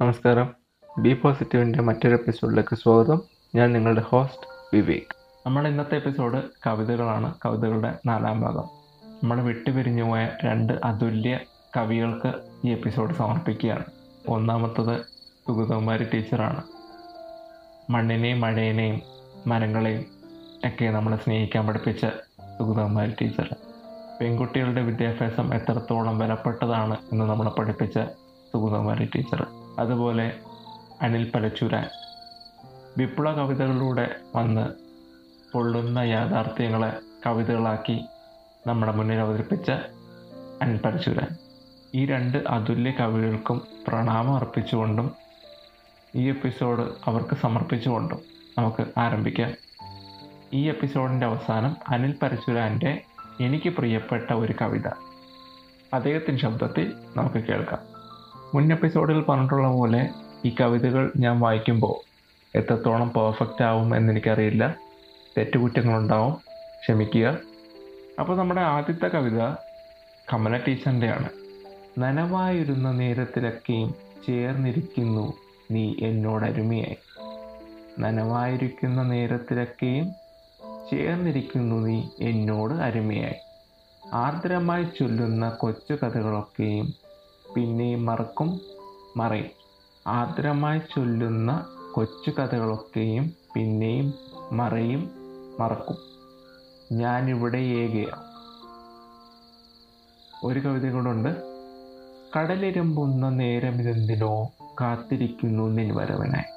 നമസ്കാരം. ബി പോസിറ്റീവിന്റെ മറ്റൊരു എപ്പിസോഡിലേക്ക് സ്വാഗതം. ഞാൻ നിങ്ങളുടെ ഹോസ്റ്റ് വിവേക്. നമ്മുടെ ഇന്നത്തെ എപ്പിസോഡ് കവിതകളാണ്. കവിതകളുടെ നാലാം ഭാഗം. നമ്മൾ വിട്ടുപിരിഞ്ഞു പോയ രണ്ട് അതുല്യ കവികൾക്ക് ഈ എപ്പിസോഡ് സമർപ്പിക്കുകയാണ്. ഒന്നാമത്തത് സുഗതകുമാരി ടീച്ചറാണ്. മണ്ണിനെയും മഴയിനെയും മരങ്ങളെയും ഒക്കെ നമ്മളെ സ്നേഹിക്കാൻ പഠിപ്പിച്ച സുഗതകുമാരി ടീച്ചർ. പെൺകുട്ടികളുടെ വിദ്യാഭ്യാസം എത്രത്തോളം വിലപ്പെട്ടതാണ് എന്ന് നമ്മളെ പഠിപ്പിച്ച സുഗതകുമാരി ടീച്ചർ. അതുപോലെ അനിൽ പലച്ചൂരാൻ. വിപ്ലവ കവിതകളിലൂടെ വന്ന് പൊള്ളുന്ന യാഥാർത്ഥ്യങ്ങളെ കവിതകളാക്കി നമ്മുടെ മുന്നിൽ അവതരിപ്പിച്ച അനിൽ പരശുരാൻ ഈ രണ്ട് അതുല്യ കവികൾക്കും പ്രണാമം അർപ്പിച്ചുകൊണ്ടും ഈ എപ്പിസോഡ് അവർക്ക് സമർപ്പിച്ചുകൊണ്ടും നമുക്ക് ആരംഭിക്കാം. ഈ എപ്പിസോഡിന്റെ അവസാനം അനിൽ പരശുരാന്റെ എനിക്ക് പ്രിയപ്പെട്ട ഒരു കവിത. അദ്ദേഹത്തിന്റെ ശബ്ദത്തിൽ നമുക്ക് കേൾക്കാം. മുൻ എപ്പിസോഡിൽ പറഞ്ഞിട്ടുള്ള പോലെ ഈ കവിതകൾ ഞാൻ വായിക്കുമ്പോൾ എത്രത്തോളം പെർഫെക്റ്റ് ആവും എന്നെനിക്കറിയില്ല. തെറ്റുകുറ്റങ്ങളുണ്ടാവും. ക്ഷമിക്കുക. അപ്പോൾ നമ്മുടെ ആദ്യത്തെ കവിത കമല ടീച്ചറിന്റെയാണ് നനവായിരുന്ന നേരത്തിലൊക്കെയും ചേർന്നിരിക്കുന്നു നീ എന്നോടരുമയായി നനവായിരിക്കുന്ന നേരത്തിലൊക്കെയും ചേർന്നിരിക്കുന്നു നീ എന്നോട് അരുമയായി. ആർദ്രമായി ചൊല്ലുന്ന കൊച്ചു കഥകളൊക്കെയും പിന്നെയും മറക്കും മറയും. ആർദ്രമായി ചൊല്ലുന്ന കൊച്ചു കഥകളൊക്കെയും പിന്നെയും മറയും മറക്കും. ഞാനിവിടെ ഏകയാണ് ഒരു കവിത കൊണ്ടുണ്ട് കടലിരമ്പുന്ന നേരമിതെന്തിനോ കാത്തിരിക്കുന്നു നിൻ വരവിനായി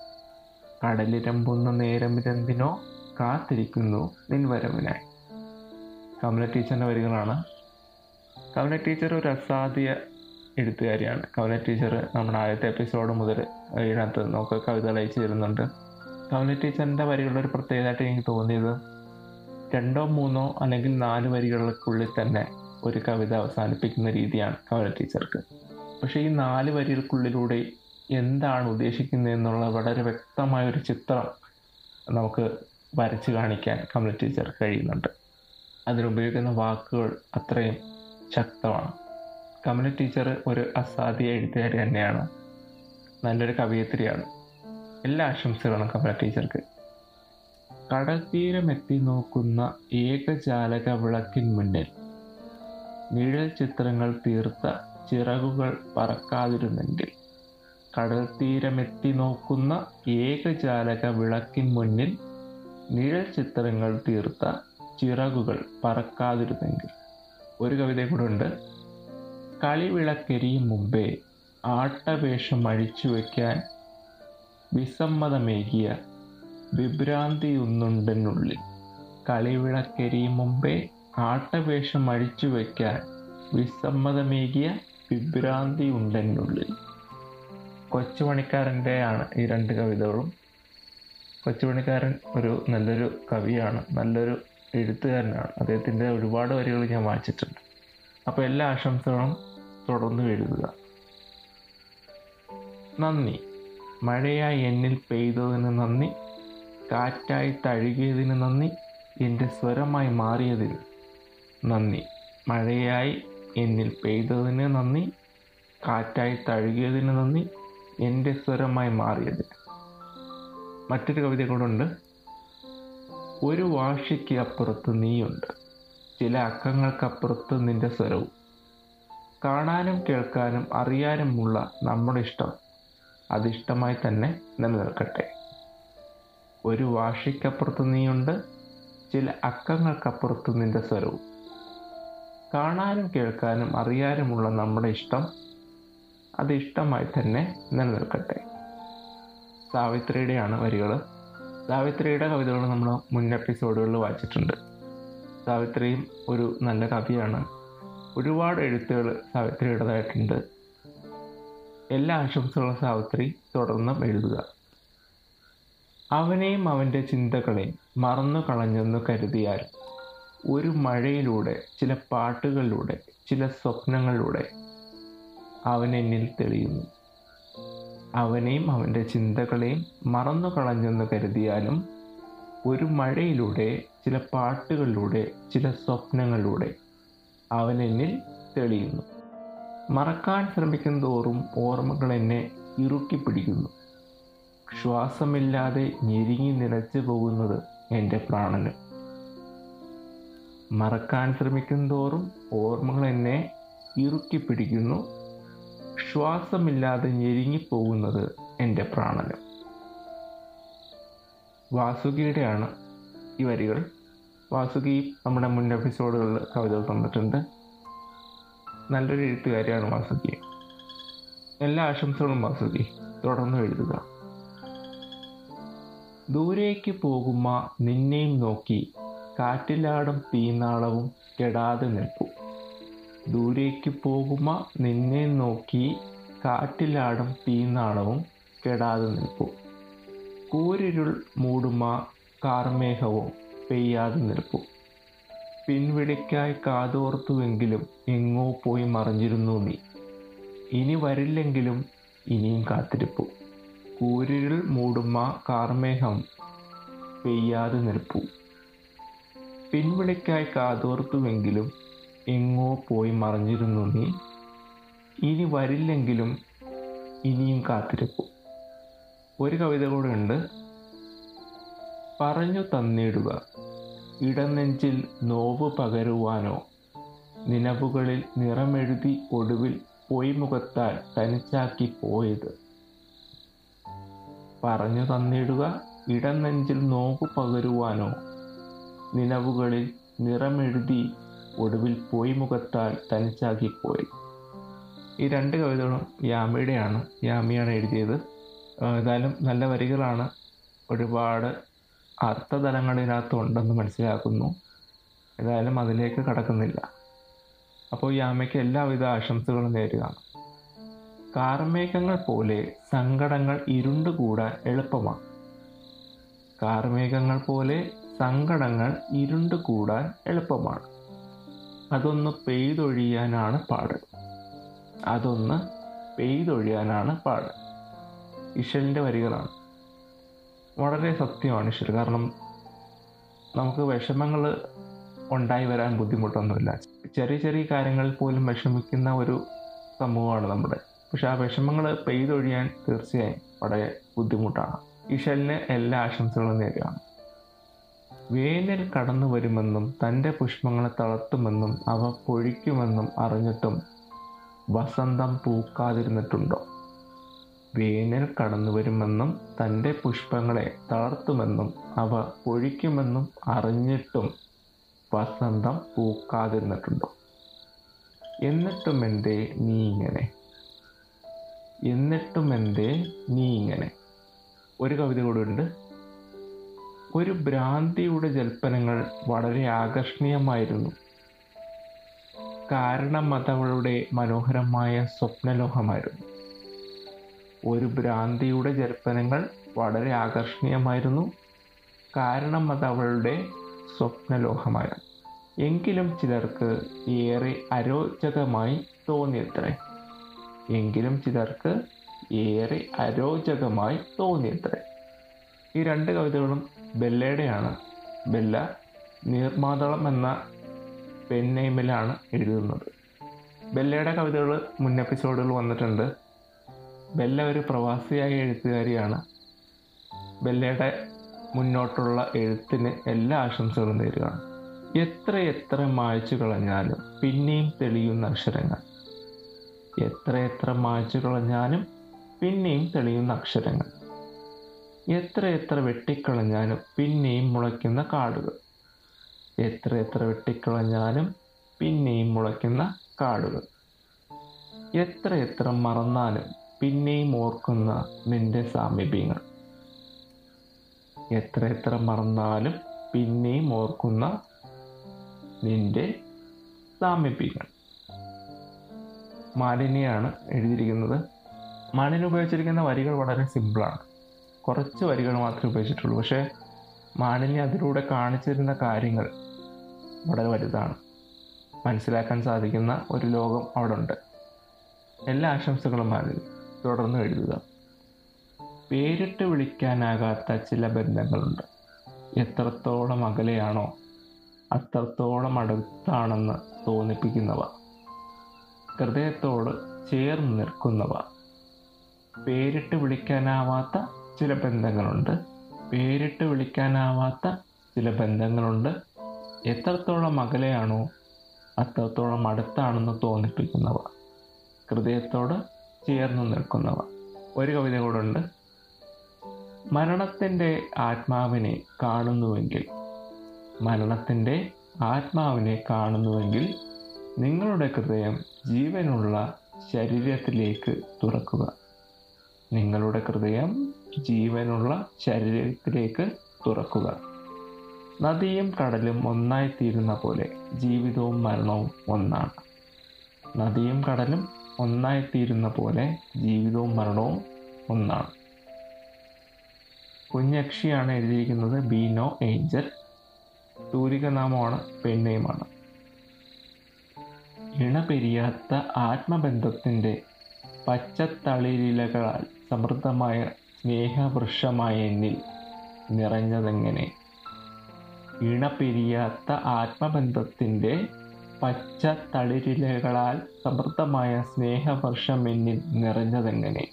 കടലിരമ്പുന്ന നേരമിതെന്തിനോ കാത്തിരിക്കുന്നു നിൻ വരവിനായി കമല ടീച്ചറിന്റെ വരികളാണ്. കമല ടീച്ചർ ഒരു അസാധ്യ എഴുത്തുകാരിയാണ്. കവല ടീച്ചർ നമ്മുടെ ആദ്യത്തെ എപ്പിസോഡ് മുതൽ ഇതിനകത്ത് നമുക്ക് കവിതകൾ അയച്ചു തരുന്നുണ്ട്. കവല ടീച്ചറിന്റെ വരികളുടെ ഒരു പ്രത്യേകതയായിട്ട് എനിക്ക് തോന്നിയത് രണ്ടോ മൂന്നോ അല്ലെങ്കിൽ നാല് വരികൾക്കുള്ളിൽ തന്നെ ഒരു കവിത അവസാനിപ്പിക്കുന്ന രീതിയാണ് കവല ടീച്ചർക്ക് പക്ഷേ ഈ നാല് വരികൾക്കുള്ളിലൂടെ എന്താണ് ഉദ്ദേശിക്കുന്നത് എന്നുള്ള വളരെ വ്യക്തമായ ഒരു ചിത്രം നമുക്ക് വരച്ച് കാണിക്കാൻ കമല ടീച്ചർ കഴിയുന്നുണ്ട്. അതിനുപയോഗിക്കുന്ന വാക്കുകൾ അത്രയും ശക്തമാണ്. കമല ടീച്ചർ ഒരു അസാധ്യ എഴുത്തുകാരി തന്നെയാണ്. നല്ലൊരു കവിയത്രിയാണ്. എല്ലാ ആശംസകളും കമല ടീച്ചർക്ക്. കടൽ തീരമെത്തി നോക്കുന്ന ഏകജാലക വിളക്കിൻ മുന്നിൽ നിഴൽ ചിത്രങ്ങൾ തീർത്ത ചിറകുകൾ പറക്കാതിരുന്നെങ്കിൽ കടൽ തീരമെത്തി നോക്കുന്ന ഏകജാലക വിളക്കിൻ മുന്നിൽ നിഴൽ ചിത്രങ്ങൾ തീർത്ത ചിറകുകൾ പറക്കാതിരുന്നെങ്കിൽ. ഒരു കവിത കൂടെ ഉണ്ട്. കളിവിളക്കെരിയും മുമ്പേ ആട്ടവേഷം അഴിച്ചു വയ്ക്കാൻ വിസമ്മതമേകിയ വിഭ്രാന്തിയൊന്നുണ്ടെന്നുള്ളിൽ. കളിവിളക്കെരിയും മുമ്പേ ആട്ടവേഷം അഴിച്ചു വയ്ക്കാൻ വിസമ്മതമേകിയ വിഭ്രാന്തി ഉണ്ടെന്നുള്ളിൽ കൊച്ചുപണിക്കാരന്റെ ആണ് ഈ രണ്ട് കവിതകളും. കൊച്ചുപണിക്കാരൻ ഒരു നല്ലൊരു കവിയാണ് നല്ലൊരു എഴുത്തുകാരനാണ്. അദ്ദേഹത്തിന്റെ ഒരുപാട് വരികൾ ഞാൻ വായിച്ചിട്ടുണ്ട്. അപ്പോൾ എല്ലാ ആശംസകളും തുടർന്ന് എഴുതുക. നന്ദി. മഴയായി എന്നിൽ പെയ്തതിന് നന്ദി. കാറ്റായി തഴുകിയതിന് നന്ദി. എന്റെ സ്വരമായി മാറിയതിന് നന്ദി. മഴയായി എന്നിൽ പെയ്തതിന് നന്ദി. കാറ്റായി തഴുകിയതിന് നന്ദി. എന്റെ സ്വരമായി മാറിയതിന് മറ്റൊരു കവിത കൂടുണ്ട് ഒരു വാശിക്ക് അപ്പുറത്ത് നീയുണ്ട്. ചില അക്കങ്ങൾക്കപ്പുറത്ത് നിന്റെ സ്വരവും. കാണാനും കേൾക്കാനും അറിയാനുമുള്ള നമ്മുടെ ഇഷ്ടം അതിഷ്ടമായി തന്നെ നിലനിൽക്കട്ടെ. ഒരു വാശിക്കപ്പുറത്ത് നീയുണ്ട് ചില അക്കങ്ങൾക്കപ്പുറത്ത് നിന്റെ സ്വരവും. കാണാനും കേൾക്കാനും അറിയാനുമുള്ള നമ്മുടെ ഇഷ്ടം അതിഷ്ടമായി തന്നെ നിലനിൽക്കട്ടെ. സാവിത്രിയുടെയാണ് വരികൾ സാവിത്രിയുടെ കവിതകൾ നമ്മൾ മുൻ എപ്പിസോഡുകളിൽ വായിച്ചിട്ടുണ്ട്. സാവിത്രിയും ഒരു നല്ല കവിയാണ്. ഒരുപാട് എഴുത്തുകൾ സാവിത്രിയുടേതായിട്ടുണ്ട് എല്ലാ ആശംസകളും സാവിത്രി തുടർന്നും എഴുതുക. അവനെയും അവന്റെ ചിന്തകളെയും മറന്നു കളഞ്ഞെന്ന് കരുതിയാൽ ഒരു മഴയിലൂടെ ചില പാട്ടുകളിലൂടെ ചില സ്വപ്നങ്ങളിലൂടെ അവനെന്നിൽ തെളിയുന്നു. അവനെയും അവന്റെ ചിന്തകളെയും മറന്നു കളഞ്ഞെന്ന് കരുതിയാലും ഒരു മഴയിലൂടെ ചില പാട്ടുകളിലൂടെ ചില സ്വപ്നങ്ങളിലൂടെ അവൻ എന്നിൽ തെളിയുന്നു. മറക്കാൻ ശ്രമിക്കും തോറും ഓർമ്മകൾ എന്നെ ഇറുക്കി പിടിക്കുന്നു ശ്വാസമില്ലാതെ ഞെരുങ്ങി നിലച്ചു പോകുന്നത് എന്റെ പ്രാണന്. മറക്കാൻ ശ്രമിക്കും തോറും ഓർമ്മകൾ എന്നെ ഇറുക്കി പിടിക്കുന്നു ശ്വാസമില്ലാതെ ഞെരുങ്ങിപ്പോകുന്നത് എന്റെ പ്രാണന്. വാസുകിയുടെയാണ് ഈ വരികൾ. വാസുകി നമ്മുടെ മുൻ എപ്പിസോഡുകളിൽ കവിതകൾ തന്നിട്ടുണ്ട്. നല്ലൊരു എഴുത്തുകാരിയാണ് വാസുകി. എല്ലാ ആശംസകളും വാസുകി. തുടർന്ന് എഴുതുക. ദൂരേക്ക് പോകുമ്പ നിന്നെയും നോക്കി. കാറ്റിലാടും തീനാളവും കെടാതെ നിൽപ്പു. ദൂരേക്ക് പോകുമ്പ നിന്നെ നോക്കി. കാറ്റിലാടും തീനാളവും കെടാതെ നിൽപ്പു. കൂരിരുൾ മൂടുമ കാർമേഘവും. പെയ്യാതെ നിൽപ്പു പിൻവിളിക്കായി കാതോർത്തുവെങ്കിലും എങ്ങോ പോയി മറിഞ്ഞിരുന്നു നീ. ഇനി വരില്ലെങ്കിലും ഇനിയും കാത്തിരിപ്പു. കൂരിരുൾ മൂടുമ്മ കാർമേഹം പെയ്യാതെ നിൽപ്പു പിൻവിളിക്കായി കാതോർത്തുവെങ്കിലും എങ്ങോ പോയി മറിഞ്ഞിരുന്നു നീ. ഇനി വരില്ലെങ്കിലും ഇനിയും കാത്തിരിപ്പു. ഒരു കവിത കൂടെ ഉണ്ട്. പറഞ്ഞു തന്നിടുക. ഇടനെഞ്ചിൽ നോവ് പകരുവാനോ? നിലവുകളിൽ നിറമെഴുതി ഒടുവിൽ പൊയ്മുഖത്താൽ തനിച്ചാക്കി പോയത്. പറഞ്ഞു തന്നിടുക ഇടനെഞ്ചിൽ നോവ് പകരുവാനോ? നിലവുകളിൽ നിറമെഴുതി ഒടുവിൽ പൊയ്മുഖത്താൽ തനിച്ചാക്കി പോയി ഈ രണ്ട് കവിതകളും യാമിയുടെയാണ് യാമിയാണ് എഴുതിയത്. ഏതായാലും നല്ല വരികളാണ്. ഒരുപാട് അർത്ഥതലങ്ങളിനകത്ത് ഉണ്ടെന്ന് മനസ്സിലാക്കുന്നു. ഏതായാലും അതിലേക്ക് കടക്കുന്നില്ല. അപ്പോൾ ഈ അമ്മയ്ക്ക് എല്ലാവിധ ആശംസകളും നേരുക കാർമേഘങ്ങൾ പോലെ സങ്കടങ്ങൾ ഇരുണ്ടുകൂടാൻ എളുപ്പമാണ്. കാർമേഘങ്ങൾ പോലെ സങ്കടങ്ങൾ ഇരുണ്ടുകൂടാൻ എളുപ്പമാണ്. അതൊന്ന് പെയ്തൊഴിയാനാണ് പാട്. അതൊന്ന് പെയ്തൊഴിയാനാണ് പാട്. ഇഷലിന്റെ വരികളാണ്. വളരെ സത്യമാണ് ശരി കാരണം നമുക്ക് വിഷമങ്ങൾ ഉണ്ടായി വരാൻ ബുദ്ധിമുട്ടൊന്നുമില്ല. ചെറിയ ചെറിയ കാര്യങ്ങളിൽ പോലും വിഷമിക്കുന്ന ഒരു സമൂഹമാണ് നമ്മുടെ. പക്ഷെ ആ വിഷമങ്ങൾ പെയ്തൊഴിയാൻ തീർച്ചയായും വളരെ ബുദ്ധിമുട്ടാണ്. ഇഷലിന് എല്ലാ ആശംസകളും നേരുകയാണ്. വേനൽ കടന്നു വരുമെന്നും തന്റെ പുഷ്പങ്ങളെ തളർത്തുമെന്നും അവ പൊഴിക്കുമെന്നും അറിഞ്ഞിട്ടും വസന്തം പൂക്കാതിരുന്നിട്ടുണ്ടോ? വേനൽ കടന്നു വരുമെന്നും തന്റെ പുഷ്പങ്ങളെ തളർത്തുമെന്നും അവ പൊഴിക്കുമെന്നും അറിഞ്ഞിട്ടും വസന്തം പൂക്കാതിരുന്നിട്ടുണ്ടോ? എന്നിട്ടും എന്തേ നീ ഇങ്ങനെ എന്നിട്ടും എന്തേ നീ ഇങ്ങനെ ഒരു കവിത കൂടെ ഉണ്ട്. ഒരു ഭ്രാന്തിയുടെ ജൽപ്പനങ്ങൾ വളരെ ആകർഷണീയമായിരുന്നു. കാരണം അതവളുടെ മനോഹരമായ സ്വപ്നലോഹമായിരുന്നു. ഒരു ഭ്രാന്തിയുടെ ജൽപ്പനങ്ങൾ വളരെ ആകർഷണീയമായിരുന്നു. കാരണം അത് അവളുടെ സ്വപ്നലോഹമായിരുന്നു എങ്കിലും ചിലർക്ക് ഏറെ അരോചകമായി തോന്നിയത്രേ. എങ്കിലും ചിലർക്ക് ഏറെ അരോചകമായി തോന്നിയത്രേ. ഈ രണ്ട് കവിതകളും ബെല്ലയുടെയാണ്. ബെല്ല നീർമാതളം എന്ന പെന്നൈമിലാണ് എഴുതുന്നത്. ബെല്ലയുടെ കവിതകൾ മുൻ എപ്പിസോഡുകൾ വന്നിട്ടുണ്ട്. ബെല്ല ഒരു പ്രവാസിയായ എഴുത്തുകാരിയാണ്. ബെല്ലയുടെ മുന്നോട്ടുള്ള എഴുത്തിന് എല്ലാ ആശംസകളും നേരുകയാണ്. എത്ര എത്ര മായ്ച്ചു കളഞ്ഞാലും പിന്നെയും തെളിയുന്ന അക്ഷരങ്ങൾ. എത്ര എത്ര മായ്ച്ചു കളഞ്ഞാലും പിന്നെയും തെളിയുന്ന അക്ഷരങ്ങൾ. എത്ര എത്ര വെട്ടിക്കളഞ്ഞാലും പിന്നെയും മുളയ്ക്കുന്ന കാടുകൾ. എത്ര എത്ര വെട്ടിക്കളഞ്ഞാലും പിന്നെയും മുളയ്ക്കുന്ന കാടുകൾ. എത്ര എത്ര മറന്നാലും പിന്നെയും ഓർക്കുന്ന നിന്റെ സാമീപ്യങ്ങൾ. എത്ര എത്ര മറന്നാലും പിന്നെയും ഓർക്കുന്ന നിന്റെ സാമീപ്യങ്ങൾ. മാലിന്യാണ് എഴുതിയിരിക്കുന്നത്. മാലിന് ഉപയോഗിച്ചിരിക്കുന്ന വരികൾ വളരെ സിമ്പിളാണ്. കുറച്ച് വരികൾ മാത്രമേ ഉപയോഗിച്ചിട്ടുള്ളൂ. പക്ഷേ മാലിന്യ അതിലൂടെ കാണിച്ചിരുന്ന കാര്യങ്ങൾ വളരെ വലുതാണ്. മനസ്സിലാക്കാൻ സാധിക്കുന്ന ഒരു ലോകം അവിടെ ഉണ്ട് എല്ലാ ആശംസകളും മാലിന്യ. തുടർന്ന് എഴുതുക. പേരിട്ട് വിളിക്കാനാകാത്ത ചില ബന്ധങ്ങളുണ്ട്. എത്രത്തോളം അകലെയാണോ അത്രത്തോളം അടുത്താണെന്ന് തോന്നിപ്പിക്കുന്നവ. ഹൃദയത്തോട് ചേർന്ന് നിൽക്കുന്നവ. പേരിട്ട് വിളിക്കാനാവാത്ത ചില ബന്ധങ്ങളുണ്ട്. പേരിട്ട് വിളിക്കാനാവാത്ത ചില ബന്ധങ്ങളുണ്ട്. എത്രത്തോളം അകലെയാണോ അത്രത്തോളം അടുത്താണെന്ന് തോന്നിപ്പിക്കുന്നവ. ഹൃദയത്തോട് ചേർന്ന് നിൽക്കുന്നവ. ഒരു കവിത കൂടെ ഉണ്ട് മരണത്തിന്റെ ആത്മാവിനെ കാണുന്നുവെങ്കിൽ മരണത്തിന്റെ ആത്മാവിനെ കാണുന്നുവെങ്കിൽ നിങ്ങളുടെ ഹൃദയം ജീവനുള്ള ശരീരത്തിലേക്ക് തുറക്കുക. നിങ്ങളുടെ ഹൃദയം ജീവനുള്ള ശരീരത്തിലേക്ക് തുറക്കുക. നദിയും കടലും ഒന്നായിത്തീരുന്ന പോലെ ജീവിതവും മരണവും ഒന്നാണ്. നദിയും കടലും ഒന്നായി തീരുന്ന പോലെ ജീവിതവും മരണവും ഒന്നാണ്. കുഞ്ഞക്ഷിയാണ് എഴുതിയിരിക്കുന്നത് ബീനോ ഏഞ്ചൽ തൂരികനാമമാണ് പെണ്ണയുമാണ്. ഇണപെരിയാത്ത ആത്മബന്ധത്തിന്റെ പച്ചത്തളിരിലകളാൽ സമൃദ്ധമായ സ്നേഹവൃക്ഷമായ എന്നിൽ നിറഞ്ഞതെങ്ങനെ? ഇണപിരിയാത്ത ആത്മബന്ധത്തിന്റെ പച്ച തളിരിലകളാൽ സമൃദ്ധമായ സ്നേഹവർഷം എന്നിൽ നിറഞ്ഞതെങ്ങനെ?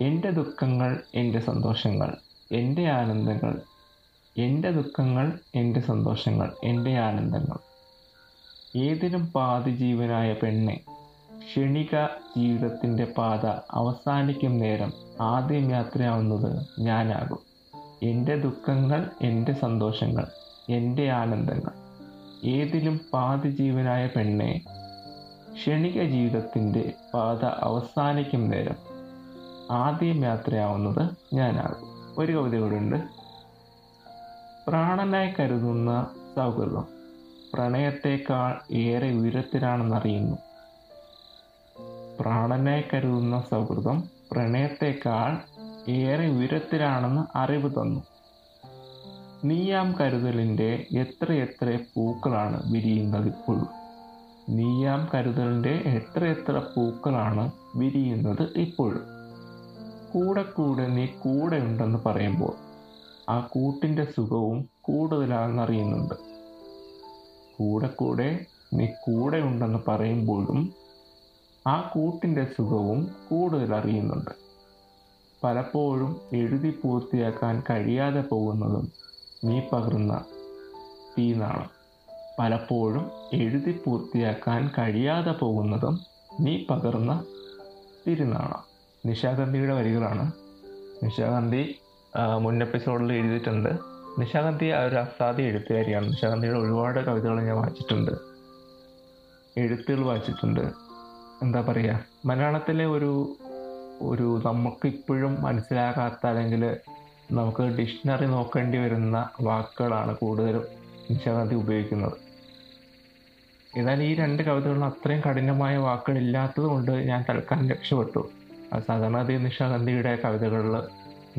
എന്റെ ദുഃഖങ്ങൾ എന്റെ സന്തോഷങ്ങൾ എന്റെ ആനന്ദങ്ങൾ എന്റെ ദുഃഖങ്ങൾ എന്റെ സന്തോഷങ്ങൾ എന്റെ ആനന്ദങ്ങൾ. ഏതിനും പാതി ജീവനായ പെണ്ണെ ക്ഷണിക ജീവിതത്തിന്റെ പാത അവസാനിക്കും നേരം ആദ്യം യാത്രയാവുന്നത് ഞാനാകും. എന്റെ ദുഃഖങ്ങൾ എന്റെ സന്തോഷങ്ങൾ എന്റെ ആനന്ദങ്ങൾ. ഏതിലും പാതി ജീവനായ പെണ്ണെ ക്ഷണിക ജീവിതത്തിന്റെ പാത അവസാനിക്കും നേരം. ആദ്യം യാത്രയാവുന്നത് ഞാനാകും. ഒരു കവിത കൂടെ ഉണ്ട് പ്രാണനായി കരുതുന്ന സൗഹൃദം പ്രണയത്തേക്കാൾ ഏറെ ഉയരത്തിലാണെന്നറിയുന്നു. പ്രാണനായി കരുതുന്ന സൗഹൃദം പ്രണയത്തേക്കാൾ ഏറെ ഉയരത്തിലാണെന്ന് അറിവ് തന്നു. നീയാം കരുതലിന്റെ എത്ര പൂക്കളാണ് വിരിയുന്നത് ഇപ്പോൾ? നീയാം കരുതലിന്റെ എത്ര പൂക്കളാണ് വിരിയുന്നത് ഇപ്പോഴും കൂടെ കൂടെ നീ കൂടെ ഉണ്ടെന്ന് പറയുമ്പോൾ ആ കൂട്ടിന്റെ സുഖവും കൂടുതലാണെന്നറിയുന്നുണ്ട് കൂടെ കൂടെ നീ കൂടെ ഉണ്ടെന്ന് പറയുമ്പോഴും ആ കൂട്ടിന്റെ സുഖവും കൂടുതൽ അറിയുന്നുണ്ട്. പലപ്പോഴും എഴുതി പൂർത്തിയാക്കാൻ കഴിയാതെ പോകുന്നതും നീ പകർന്ന തീനാളം പലപ്പോഴും എഴുതി പൂർത്തിയാക്കാൻ കഴിയാതെ പോകുന്നതും നീ പകർന്ന തിരുനാളം. നിശാഗന്ധിയുടെ വരികളാണ്. നിശാഗന്ധി മുൻ എപ്പിസോഡിൽ എഴുതിയിട്ടുണ്ട്. നിശാഗന്ധി ഒരു അസാധ്യ എഴുത്തുകാരിയാണ്. നിശാഗന്ധിയുടെ ഒരുപാട് കവിതകൾ ഞാൻ വായിച്ചിട്ടുണ്ട്. എഴുത്തുകൾ വായിച്ചിട്ടുണ്ട്. എന്താ പറയുക മലയാളത്തിലെ ഒരു ഒരു നമുക്ക് ഇപ്പോഴും മനസ്സിലാകാത്ത അല്ലെങ്കിൽ നമുക്ക് ഡിക്ഷണറി നോക്കേണ്ടി വരുന്ന വാക്കുകളാണ് കൂടുതലും നിശാഗന്ധി ഉപയോഗിക്കുന്നത്. എന്നാൽ ഈ രണ്ട് കവിതകളിലും അത്രയും കഠിനമായ വാക്കുകൾ ഇല്ലാത്തത് കൊണ്ട് ഞാൻ തൽക്കാലം രക്ഷപ്പെട്ടു. സാധാരണഗതി നിശാഗന്ധിയുടെ കവിതകളിൽ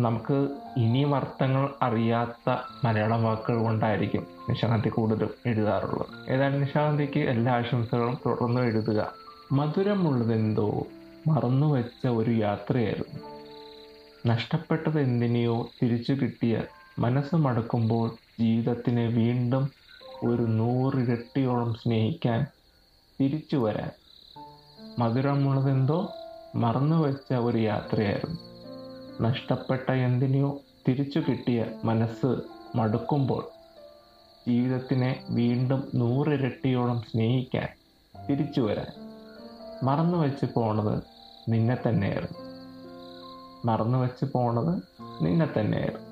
നമുക്ക് ഇനിയും അർത്ഥങ്ങൾ അറിയാത്ത മലയാളം വാക്കുകൾ കൊണ്ടായിരിക്കും നിശാഗന്ധി കൂടുതലും എഴുതാറുള്ളത്. ഏതായാലും നിശാഗന്ധിക്ക് എല്ലാ ആശംസകളും തുടർന്നും എഴുതുക. മധുരമുള്ളതെന്തോ മറന്നുവെച്ച ഒരു യാത്രയായിരുന്നു. നഷ്ടപ്പെട്ടത് എന്തിനെയോ തിരിച്ചു കിട്ടിയ മനസ്സ് മടക്കുമ്പോൾ ജീവിതത്തിനെ വീണ്ടും ഒരു നൂറിരട്ടിയോളം സ്നേഹിക്കാൻ തിരിച്ചു വരാൻ. മധുരമുള്ളതെന്തോ മറന്നുവെച്ച ഒരു യാത്രയായിരുന്നു. നഷ്ടപ്പെട്ട എന്തിനെയോ തിരിച്ചു കിട്ടിയ മനസ്സ് മടുക്കുമ്പോൾ ജീവിതത്തിനെ വീണ്ടും നൂറിരട്ടിയോളം സ്നേഹിക്കാൻ തിരിച്ചു വരാൻ. മറന്നു വെച്ച് പോണത് നിന്നെ തന്നെയായിരുന്നു. മറന്നു വെച്ച് പോണത് നിന്നെ തന്നെയായിരുന്നു.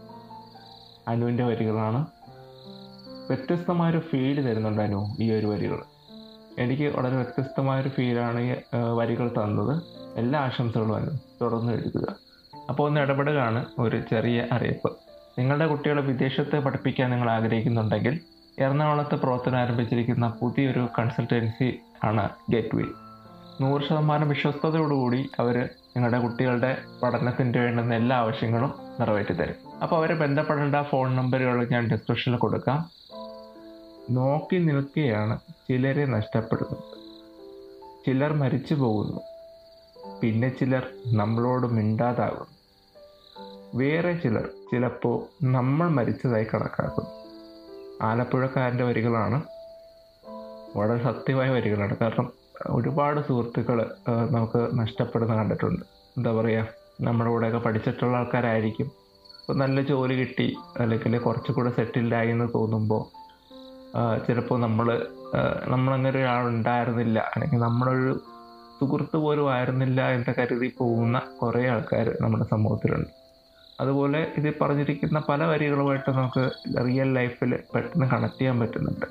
അനുവിന്റെ വരികളാണ് വ്യത്യസ്തമായൊരു ഫീൽ തരുന്നുണ്ട് അനു ഈ ഒരു വരികൾ എനിക്ക് വളരെ വ്യത്യസ്തമായൊരു ഫീലാണ് ഈ വരികൾ തന്നത്. എല്ലാ ആശംസകളും അനു തുടർന്ന് എഴുതുക. അപ്പോൾ ഒന്ന് ഇടപെടുകയാണ് ഒരു ചെറിയ അറിയിപ്പ്. നിങ്ങളുടെ കുട്ടികളെ വിദേശത്ത് പഠിപ്പിക്കാൻ നിങ്ങൾ ആഗ്രഹിക്കുന്നുണ്ടെങ്കിൽ എറണാകുളത്ത് പ്രവർത്തനം ആരംഭിച്ചിരിക്കുന്ന പുതിയൊരു കൺസൾട്ടൻസി ആണ് ഗേറ്റ്വേ നൂറ് ശതമാനം വിശ്വസ്തയോടുകൂടി അവർ നിങ്ങളുടെ കുട്ടികളുടെ പഠനത്തിന് വേണ്ടുന്ന എല്ലാ ആവശ്യങ്ങളും നിറവേറ്റി തരും അപ്പോൾ അവരെ ബന്ധപ്പെടേണ്ട ഫോൺ നമ്പറുകൾ ഞാൻ ഡിസ്ക്രിപ്ഷനിൽ കൊടുക്കാം. നോക്കി നിൽക്കുകയാണ് ചിലരെ നഷ്ടപ്പെടുന്നത്. ചിലർ മരിച്ചു പോകുന്നു. പിന്നെ ചിലർ നമ്മളോട് മിണ്ടാതാകുന്നു. വേറെ ചിലർ ചിലപ്പോൾ നമ്മൾ മരിച്ചതായി കണക്കാക്കുന്നു. ആലപ്പുഴക്കാരന്റെ വരികളാണ് വളരെ സത്യമായ വരികളാണ്. കാരണം ഒരുപാട് സുഹൃത്തുക്കൾ നമുക്ക് നഷ്ടപ്പെടുന്ന കണ്ടിട്ടുണ്ട്. എന്താ പറയുക നമ്മുടെ കൂടെയൊക്കെ പഠിച്ചിട്ടുള്ള ആൾക്കാരായിരിക്കും. ഇപ്പോൾ നല്ല ജോലി കിട്ടി അല്ലെങ്കിൽ കുറച്ചുകൂടെ സെറ്റിൽഡ് ആയി എന്ന് തോന്നുമ്പോൾ ചിലപ്പോൾ നമ്മൾ നമ്മളങ്ങനെ ഒരാളുണ്ടായിരുന്നില്ല അല്ലെങ്കിൽ നമ്മളൊരു സുഹൃത്ത് പോലും ആയിരുന്നില്ല എന്ന് കരുതി പോകുന്ന കുറേ ആൾക്കാർ നമ്മുടെ സമൂഹത്തിലുണ്ട്. അതുപോലെ ഇതിൽ പറഞ്ഞിരിക്കുന്ന പല വരികളുമായിട്ട് നമുക്ക് റിയൽ ലൈഫിൽ പെട്ടെന്ന് കണക്ട് ചെയ്യാൻ പറ്റുന്നുണ്ട്.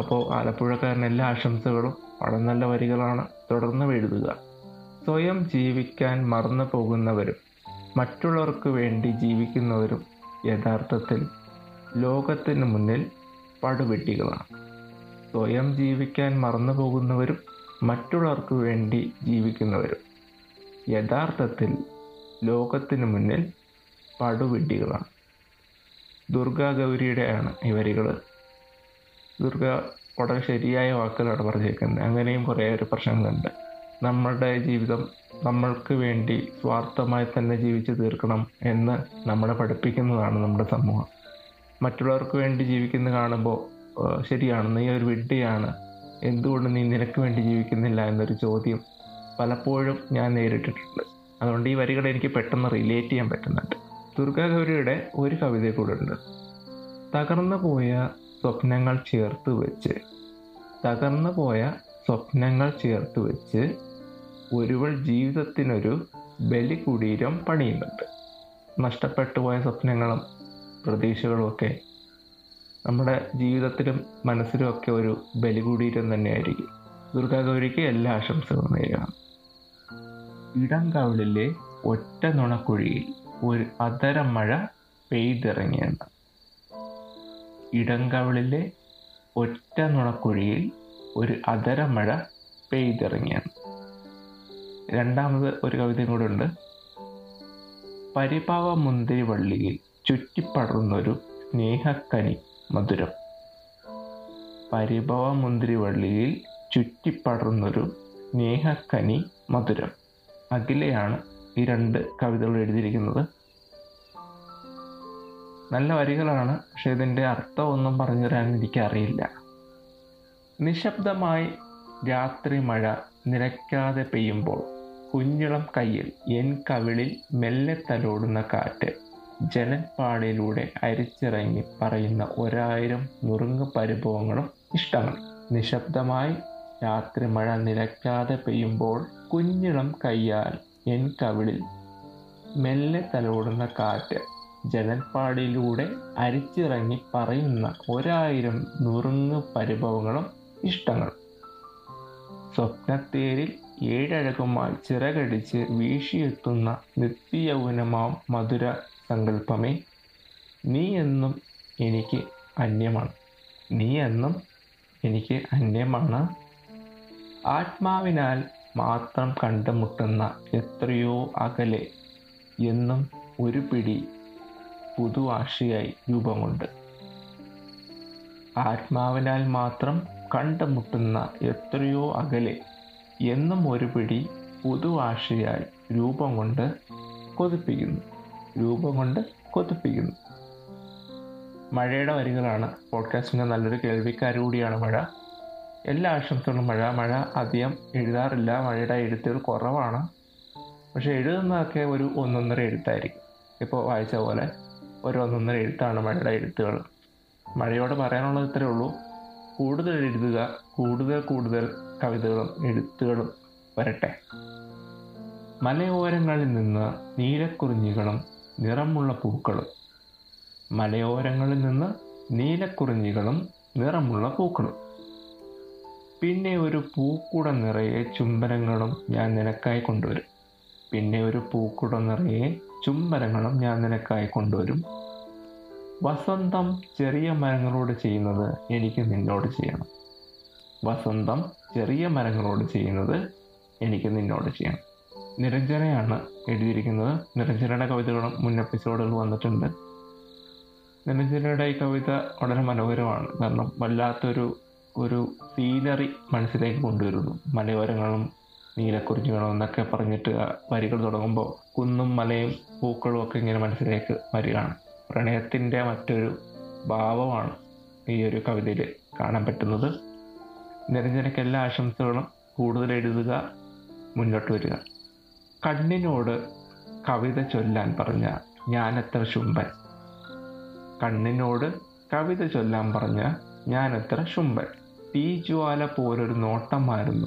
അപ്പോൾ ആലപ്പുഴക്കാരൻ എല്ലാ ആശംസകളും വളരെ നല്ല വരികളാണ്. തുടർന്ന് എഴുതുക. സ്വയം ജീവിക്കാൻ മറന്നു പോകുന്നവരും മറ്റുള്ളവർക്ക് വേണ്ടി ജീവിക്കുന്നവരും യഥാർത്ഥത്തിൽ ലോകത്തിന് മുന്നിൽ പടുവെട്ടികളാണ്. സ്വയം ജീവിക്കാൻ മറന്നു പോകുന്നവരും മറ്റുള്ളവർക്ക് വേണ്ടി ജീവിക്കുന്നവരും യഥാർത്ഥത്തിൽ ലോകത്തിന് മുന്നിൽ പടുവെട്ടികളാണ്. ദുർഗാ ഗൗരിയുടെയാണ് ഈ വരികൾ ദുർഗ വളരെ ശരിയായ വാക്കുകളാണ് പറഞ്ഞേക്കുന്നത്. അങ്ങനെയും കുറേ ഒരു പ്രശ്നങ്ങളുണ്ട്. നമ്മളുടെ ജീവിതം നമ്മൾക്ക് വേണ്ടി സ്വാർത്ഥമായി തന്നെ ജീവിച്ചു തീർക്കണം എന്ന് നമ്മളെ പഠിപ്പിക്കുന്നതാണ് നമ്മുടെ സമൂഹം. മറ്റുള്ളവർക്ക് വേണ്ടി ജീവിക്കുന്ന കാണുമ്പോൾ ശരിയാണ് നീ ഒരു വിഡ്ഢിയാണ്. എന്തുകൊണ്ട് നീ നിനക്ക് വേണ്ടി ജീവിക്കുന്നില്ല എന്നൊരു ചോദ്യം പലപ്പോഴും ഞാൻ നേരിട്ടിട്ടുണ്ട്. അതുകൊണ്ട് ഈ വരികൾ എനിക്ക് പെട്ടെന്ന് റിലേറ്റ് ചെയ്യാൻ പറ്റുന്നുണ്ട്. ദുർഗാഗൗരിയുടെ ഒരു കവിത കൂടെ ഉണ്ട്. തകർന്നു പോയ സ്വപ്നങ്ങൾ ചേർത്ത് വെച്ച്. തകർന്നു പോയ സ്വപ്നങ്ങൾ ചേർത്ത് വെച്ച് ഒരുവൾ ജീവിതത്തിനൊരു ബലികുടീരം പണിയുന്നുണ്ട്. നഷ്ടപ്പെട്ടു പോയ സ്വപ്നങ്ങളും പ്രതീക്ഷകളും ഒക്കെ നമ്മുടെ ജീവിതത്തിലും മനസ്സിലും ഒക്കെ ഒരു ബലികുടീരം തന്നെയായിരിക്കും. ദുർഗാഗൗരിക്ക് എല്ലാ ആശംസകളും നേരിടണം ഇടം കവിളിലെ ഒറ്റ നുണക്കുഴിയിൽ ഒരു അതരം മഴ ഇടങ്കവിളിലെ ഒറ്റ നുണക്കുഴിയിൽ ഒരു അതരമഴ മഴ പെയ്തിറങ്ങിയെന്ന് രണ്ടാമത് ഒരു കവിതയും കൂടെ ഉണ്ട്. പരിഭാവ മുന്തിരി വള്ളിയിൽ ചുറ്റിപ്പടർന്നൊരു സ്നേഹക്കനി മധുരം. പരിഭവ മുന്തിരി വള്ളിയിൽ ചുറ്റിപ്പടർന്നൊരു സ്നേഹക്കനി മധുരം. അഖിലയാണ് ഈ രണ്ട് കവിതകൾ എഴുതിയിരിക്കുന്നത്. നല്ല വരികളാണ് പക്ഷെ ഇതിന്റെ അർത്ഥമൊന്നും പറഞ്ഞു തരാൻ എനിക്കറിയില്ല. നിശബ്ദമായി രാത്രി മഴ നിലയ്ക്കാതെ പെയ്യുമ്പോൾ കുഞ്ഞിളം കയ്യിൽ എൻ കവിളിൽ മെല്ലെ തലോടുന്ന കാറ്റ് ജലപ്പാടിലൂടെ അരിച്ചിറങ്ങി പറയുന്ന ഒരായിരം നുറുങ്ങ് പരിഭവങ്ങളും ഇഷ്ടമാണ്. നിശബ്ദമായി രാത്രി മഴ നിലയ്ക്കാതെ പെയ്യുമ്പോൾ കുഞ്ഞിളം കയ്യാൽ എൻ കവിളിൽ മെല്ലെ തലോടുന്ന കാറ്റ് ജലപ്പാടിലൂടെ അരിച്ചിറങ്ങി പറയുന്ന ഒരായിരം നുറുങ്ങ് പരിഭവങ്ങളും ഇഷ്ടങ്ങളും. സ്വപ്നത്തേരിൽ ഏഴഴകുമായി ചിറകടിച്ച് വീശിയെത്തുന്ന നിത്യയൗവനമാം മധുര സങ്കല്പമേ നീ എന്നും എനിക്ക് അന്യമാണ്. നീ എന്നും എനിക്ക് അന്യമാണ്. ആത്മാവിനാൽ മാത്രം കണ്ടുമുട്ടുന്ന എത്രയോ അകലെ എന്നും ഒരു പിടി പുതുവാശിയായി കൊണ്ട് ആത്മാവിനാൽ മാത്രം കണ്ടുമുട്ടുന്ന എത്രയോ അകലെ എന്നും ഒരു പിടി പുതുവാശിയായി രൂപം കൊണ്ട് കൊതിപ്പിക്കുന്നു. രൂപം കൊണ്ട് കൊതിപ്പിക്കുന്നു. മഴയുടെ വരികളാണ് പോഡ്കാസ്റ്റിന്റെ നല്ലൊരു കേൾവിക്കാരുകൂടിയാണ് മഴ. എല്ലാ ആശംസകളും മഴ. മഴ അധികം എഴുതാറില്ല. മഴയുടെ എഴുത്തുകൾ കുറവാണ്. പക്ഷെ എഴുതുന്നതൊക്കെ ഒരു ഒന്നൊന്നര എഴുത്തായിരിക്കും. ഇപ്പോൾ വായിച്ച പോലെ ഒരു ഒന്നൊന്നര എഴുത്താണ് മഴയുടെ എഴുത്തുകൾ. മഴയോട് പറയാനുള്ളത് ഇത്രയേ ഉള്ളൂ. കൂടുതൽ എഴുതുക കൂടുതൽ കൂടുതൽ കവിതകളും എഴുത്തുകളും വരട്ടെ. മലയോരങ്ങളിൽ നിന്ന് നീലക്കുറിഞ്ഞികളും നിറമുള്ള പൂക്കളും. മലയോരങ്ങളിൽ നിന്ന് നീലക്കുറിഞ്ഞികളും നിറമുള്ള പൂക്കളും. പിന്നെ ഒരു പൂക്കുട നിറയെ ചുംബനങ്ങളും ഞാൻ നിനക്കായി കൊണ്ടുവരും. പിന്നെ ഒരു പൂക്കുട നിറയെ ചുംബനങ്ങളും ഞാൻ നിനക്കായി കൊണ്ടുവരും. വസന്തം ചെറിയ മരങ്ങളോട് ചെയ്യുന്നത് എനിക്ക് നിന്നോട് ചെയ്യണം. വസന്തം ചെറിയ മരങ്ങളോട് ചെയ്യുന്നത് എനിക്ക് നിന്നോട് ചെയ്യണം. നിരഞ്ജനയാണ് എഴുതിയിരിക്കുന്നത്. നിരഞ്ജനയുടെ കവിതകളും മുൻ എപ്പിസോഡുകൾ വന്നിട്ടുണ്ട്. നിരഞ്ജനയുടെ ഈ കവിത വളരെ മനോഹരമാണ്. കാരണം വല്ലാത്തൊരു ഒരു സീനറി മനസ്സിലേക്ക് കൊണ്ടുവരുന്നു. മലയോരങ്ങളും നീലക്കുറിഞ്ഞുകളും എന്നൊക്കെ പറഞ്ഞിട്ട് വരികൾ തുടങ്ങുമ്പോൾ കുന്നും മലയും പൂക്കളും ഒക്കെ ഇങ്ങനെ മനസ്സിലേക്ക് വരികയാണ്. പ്രണയത്തിന്റെ മറ്റൊരു ഭാവമാണ് ഈ ഒരു കവിതയിൽ കാണാൻ പറ്റുന്നത്. നിരഞ്ജനയ്ക്ക് എല്ലാ ആശംസകളും. കൂടുതൽ എഴുതുക മുന്നോട്ട് വരിക. കണ്ണിനോട് കവിത ചൊല്ലാൻ പറഞ്ഞ ഞാനെത്ര ശുംഭൻ. കണ്ണിനോട് കവിത ചൊല്ലാൻ പറഞ്ഞ ഞാനെത്ര ശുംഭൻ. തീജ്വാല പോലൊരു നോട്ടമായിരുന്നു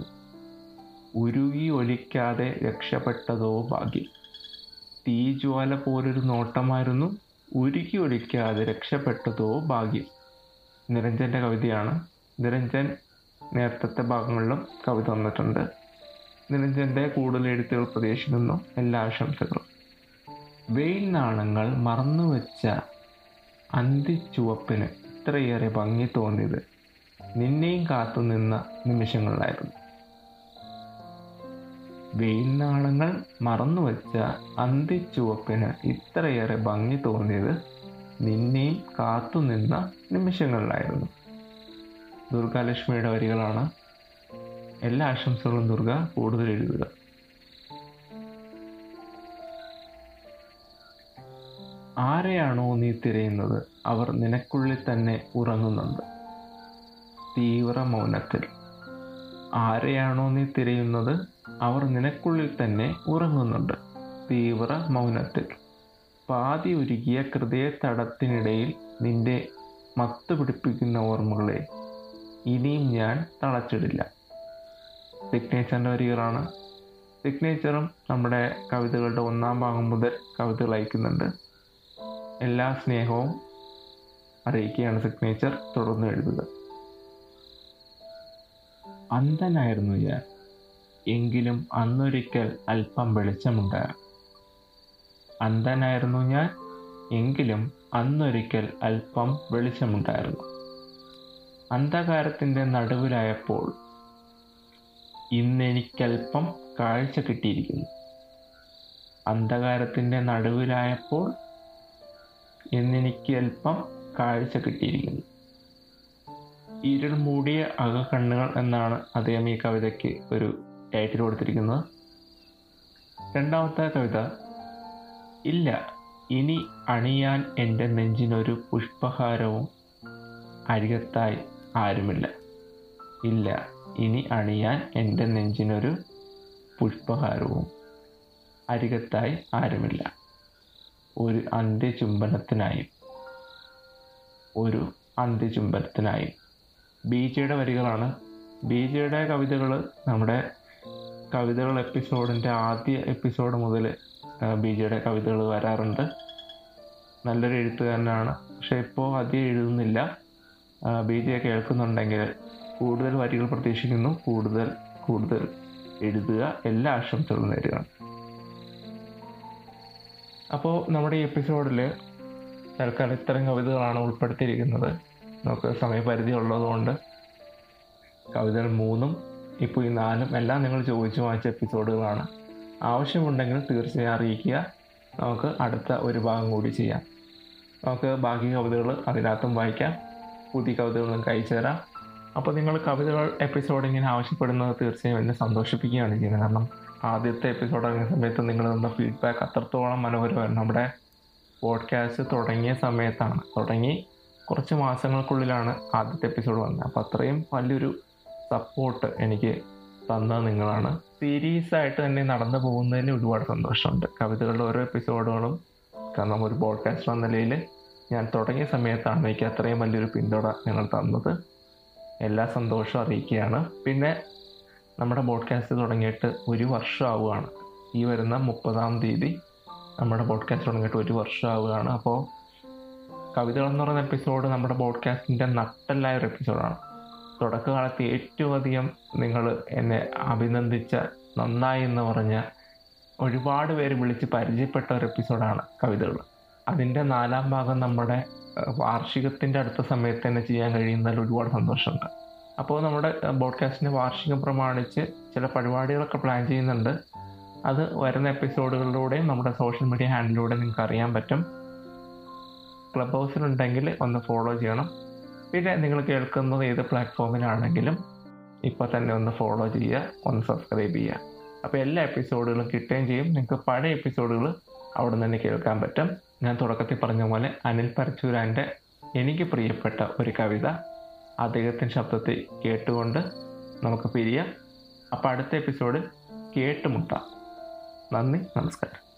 ഉരുകി ഒലിക്കാതെ രക്ഷപ്പെട്ടതോ ഭാഗ്യം. തീജ്വാല പോലൊരു നോട്ടമായിരുന്നു ഉരുകി ഒലിക്കാതെ രക്ഷപ്പെട്ടതോ ഭാഗ്യം. നിരഞ്ജന്റെ കവിതയാണ്. നിരഞ്ജൻ നേരത്തെ ഭാഗങ്ങളിലും കവിത വന്നിട്ടുണ്ട് നിരഞ്ജന്റെ കൂടുതൽ എഴുത്തുകൾ പ്രതീക്ഷിക്കുന്നു എല്ലാ ആശംസകളും. വെയിൽ നാണങ്ങൾ മറന്നുവെച്ച അന്തിച്ചുവപ്പിന് ഇത്രയേറെ ഭംഗി തോന്നിയത് നിന്നെയും കാത്തുനിന്ന നിമിഷങ്ങളിലായിരുന്നു. വെയിൽ നാളങ്ങൾ മറന്നുവെച്ച അന്തിച്ചുവപ്പിന് ഇത്രയേറെ ഭംഗി തോന്നിയത് നിന്നെയും കാത്തുനിന്ന നിമിഷങ്ങളിലായിരുന്നു. ദുർഗാലക്ഷ്മിയുടെ വരികളാണ്. എല്ലാ ആശംസകളും ദുർഗ കൂടുതൽ എഴുതുക. ആരെയാണോ നീ തിരയുന്നത്? അവർ നിനക്കുള്ളിൽ തന്നെ ഉറങ്ങുന്നുണ്ട്. തീവ്ര മൗനത്തിൽ ആരെയാണോ നീ തിരയുന്നത്? അവർ നിനക്കുള്ളിൽ തന്നെ ഉറങ്ങുന്നുണ്ട്. തീവ്ര മൗനത്തിൽ. പാതി ഉരുകിയ ഹൃദയത്തടത്തിനിടയിൽ നിന്റെ മത്ത് പിടിപ്പിക്കുന്ന ഓർമ്മകളെ ഇനിയും ഞാൻ തളച്ചിടില്ല. സിഗ്നേച്ചറിന്റെ വരികളാണ്. സിഗ്നേച്ചറും നമ്മുടെ കവിതകളുടെ ഒന്നാം ഭാഗം മുതൽ കവിതകൾ അയക്കുന്നുണ്ട്. എല്ലാ സ്നേഹവും അറിയിക്കുകയാണ് സിഗ്നേച്ചർ തുടർന്ന് എഴുതുക. അന്ധനായിരുന്നു ഞാൻ. എങ്കിലും അന്നൊരിക്കൽ അല്പം വെളിച്ചമുണ്ടായിരുന്നു അന്ധനായിരുന്നു ഞാൻ എങ്കിലും അന്നൊരിക്കൽ അല്പം വെളിച്ചമുണ്ടായിരുന്നു. അന്ധകാരത്തിന്റെ നടുവിലായപ്പോൾ ഇന്നെനിക്കല്പം കാഴ്ച കിട്ടിയിരിക്കുന്നു. അന്ധകാരത്തിന്റെ നടുവിലായപ്പോൾ എന്നെനിക്ക് അല്പം കാഴ്ച കിട്ടിയിരിക്കുന്നു. ഇരുൾ മൂടിയ അകക്കണ്ണുകൾ എന്നാണ് അദ്ദേഹം ഈ കവിതയ്ക്ക് ഒരു ടൈറ്റിൽ കൊടുത്തിരിക്കുന്നത്. രണ്ടാമത്തെ കവിത ഇല്ല ഇനി അണിയാൻ എന്റെ നെഞ്ചിനൊരു പുഷ്പഹാരവും അരികത്തായി ആരുമില്ല. ഇല്ല ഇനി അണിയാൻ എന്റെ നെഞ്ചിനൊരു പുഷ്പഹാരവും അരികത്തായി ആരുമില്ല. ഒരു അന്ത്യചുംബനത്തിനായും ഒരു അന്ത്യചുംബനത്തിനായി. ബീജയുടെ വരികളാണ്. ബീജയുടെ കവിതകൾ നമ്മുടെ കവിതകൾ എപ്പിസോഡിന്റെ ആദ്യ എപ്പിസോഡ് മുതൽ ബി ജെയുടെ കവിതകൾ വരാറുണ്ട്. നല്ലൊരു എഴുത്തുകാരനാണ്. പക്ഷെ ഇപ്പോൾ അധികം എഴുതുന്നില്ല. ബി ജെ കേൾക്കുന്നുണ്ടെങ്കിൽ കൂടുതൽ വരികൾ പ്രതീക്ഷിക്കുന്നു. കൂടുതൽ കൂടുതൽ എഴുതുക. എല്ലാ ആശംസകളും നേരുക അപ്പോൾ നമ്മുടെ ഈ എപ്പിസോഡിൽ തൽക്കാലം ഇത്തരം കവിതകളാണ് ഉൾപ്പെടുത്തിയിരിക്കുന്നത്. നമുക്ക് സമയപരിധി ഉള്ളതുകൊണ്ട് കവിതകൾ മൂന്നും ഇപ്പോൾ ഈ നാലും എല്ലാം നിങ്ങൾ ചോദിച്ചു വാങ്ങിച്ച എപ്പിസോഡുകളാണ്. ആവശ്യമുണ്ടെങ്കിൽ തീർച്ചയായും അറിയിക്കുക. നമുക്ക് അടുത്ത ഒരു ഭാഗം കൂടി ചെയ്യാം. നമുക്ക് ബാക്കി കവിതകൾ അതിനകത്തും വായിക്കാം. പുതിയ കവിതകൾ നിങ്ങൾക്ക് അയച്ചു തരാം. അപ്പോൾ നിങ്ങൾ കവിതകൾ എപ്പിസോഡ് ഇങ്ങനെ ആവശ്യപ്പെടുന്നത് തീർച്ചയായും എന്നെ സന്തോഷിപ്പിക്കുകയാണ് ചെയ്യുന്നത്. കാരണം ആദ്യത്തെ എപ്പിസോഡ് ഇറങ്ങിയ സമയത്ത് നിങ്ങൾ തന്ന ഫീഡ്ബാക്ക് അത്രത്തോളം മനോഹരമായിരുന്നു. നമ്മുടെ പോഡ്കാസ്റ്റ് തുടങ്ങിയ സമയത്താണ്. തുടങ്ങി കുറച്ച് മാസങ്ങൾക്കുള്ളിലാണ് ആദ്യത്തെ എപ്പിസോഡ് വന്നത്. അപ്പോൾ അത്രയും വലിയൊരു സപ്പോർട്ട് എനിക്ക് തന്നത് നിങ്ങളാണ്. സീരീസ് ആയിട്ട് തന്നെ നടന്നു പോകുന്നതിന് ഒരുപാട് സന്തോഷമുണ്ട്. കവിതകളുടെ ഓരോ എപ്പിസോഡുകളും കാരണം ഒരു പോഡ്കാസ്റ്റർ എന്ന നിലയിൽ ഞാൻ തുടങ്ങിയ സമയത്താണ് എനിക്ക് അത്രയും വലിയൊരു പിന്തുണ നിങ്ങൾ തന്നത്. എല്ലാ സന്തോഷവും അറിയിക്കുകയാണ്. പിന്നെ നമ്മുടെ ബോഡ്കാസ്റ്റ് തുടങ്ങിയിട്ട് ഒരു വർഷം ആവുകയാണ് ഈ വരുന്ന മുപ്പതാം തീയതി നമ്മുടെ ബോഡ്കാസ്റ്റ് തുടങ്ങിയിട്ട് ഒരു വർഷം ആവുകയാണ് അപ്പോൾ കവിതകൾ എന്ന് പറയുന്ന എപ്പിസോഡ് നമ്മുടെ പോഡ്കാസ്റ്റിന്റെ നട്ടല്ലായ ഒരു എപ്പിസോഡാണ് തുടക്കകാലത്ത് ഏറ്റവും അധികം നിങ്ങൾ എന്നെ അഭിനന്ദിച്ച നന്നായി എന്ന് പറഞ്ഞ ഒരുപാട് പേര് വിളിച്ച് പരിചയപ്പെട്ട ഒരു എപ്പിസോഡാണ് കവിതകൾ. അതിന്റെ നാലാം ഭാഗം നമ്മുടെ വാർഷികത്തിന്റെ അടുത്ത സമയത്ത് തന്നെ ചെയ്യാൻ കഴിയുന്നതിൽ ഒരുപാട് സന്തോഷമുണ്ട്. അപ്പോൾ നമ്മുടെ ബോഡ്കാസ്റ്റിന്റെ വാർഷികം പ്രമാണിച്ച് ചില പരിപാടികളൊക്കെ പ്ലാൻ ചെയ്യുന്നുണ്ട്. അത് വരുന്ന എപ്പിസോഡുകളിലൂടെയും നമ്മുടെ സോഷ്യൽ മീഡിയ ഹാൻഡിലൂടെ നിങ്ങൾക്ക് അറിയാൻ പറ്റും. ക്ലബ് ഹൗസിലുണ്ടെങ്കിൽ ഒന്ന് ഫോളോ ചെയ്യണം. പിന്നെ നിങ്ങൾ കേൾക്കുന്നത് ഏത് പ്ലാറ്റ്ഫോമിലാണെങ്കിലും ഇപ്പോൾ തന്നെ ഒന്ന് ഫോളോ ചെയ്യുക ഒന്ന് സബ്സ്ക്രൈബ് ചെയ്യുക. അപ്പോൾ എല്ലാ എപ്പിസോഡുകളും കിട്ടുകയും ചെയ്യും. നിങ്ങൾക്ക് പഴയ എപ്പിസോഡുകൾ അവിടെ തന്നെ കേൾക്കാൻ പറ്റും. ഞാൻ തുടക്കത്തിൽ പറഞ്ഞ പോലെ അനിൽ പരച്ചൂരാന്റെ എനിക്ക് പ്രിയപ്പെട്ട ഒരു കവിത അദ്ദേഹത്തിന്റെ ശബ്ദത്തിൽ കേട്ടുകൊണ്ട് നമുക്ക് പിരിയാം. അപ്പോൾ അടുത്ത എപ്പിസോഡ് കേട്ടുമുട്ടാം. നന്ദി നമസ്കാരം.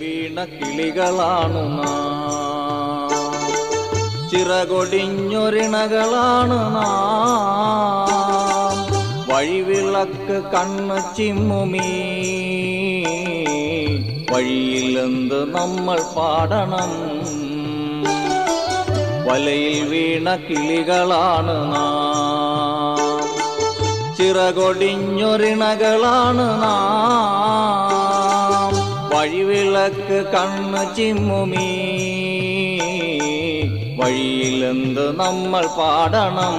വീണ കിളികളാണു നാം. ചിറകൊടിഞ്ഞൊരിണകളാണ് നാം. വഴിവിളക്ക് കണ്ണ് ചിമ്മുമീ. വഴിയിലെന്ത് നമ്മൾ പാടണം. വലയിൽ വീണ കിളികളാണ് നാം. ചിറകൊടിഞ്ഞൊരിണകളാണ് നാം. വഴിവിളക്ക് കണ്ണ് ചിമ്മുമീ. വഴിയിലെന്ത് നമ്മൾ പാടണം?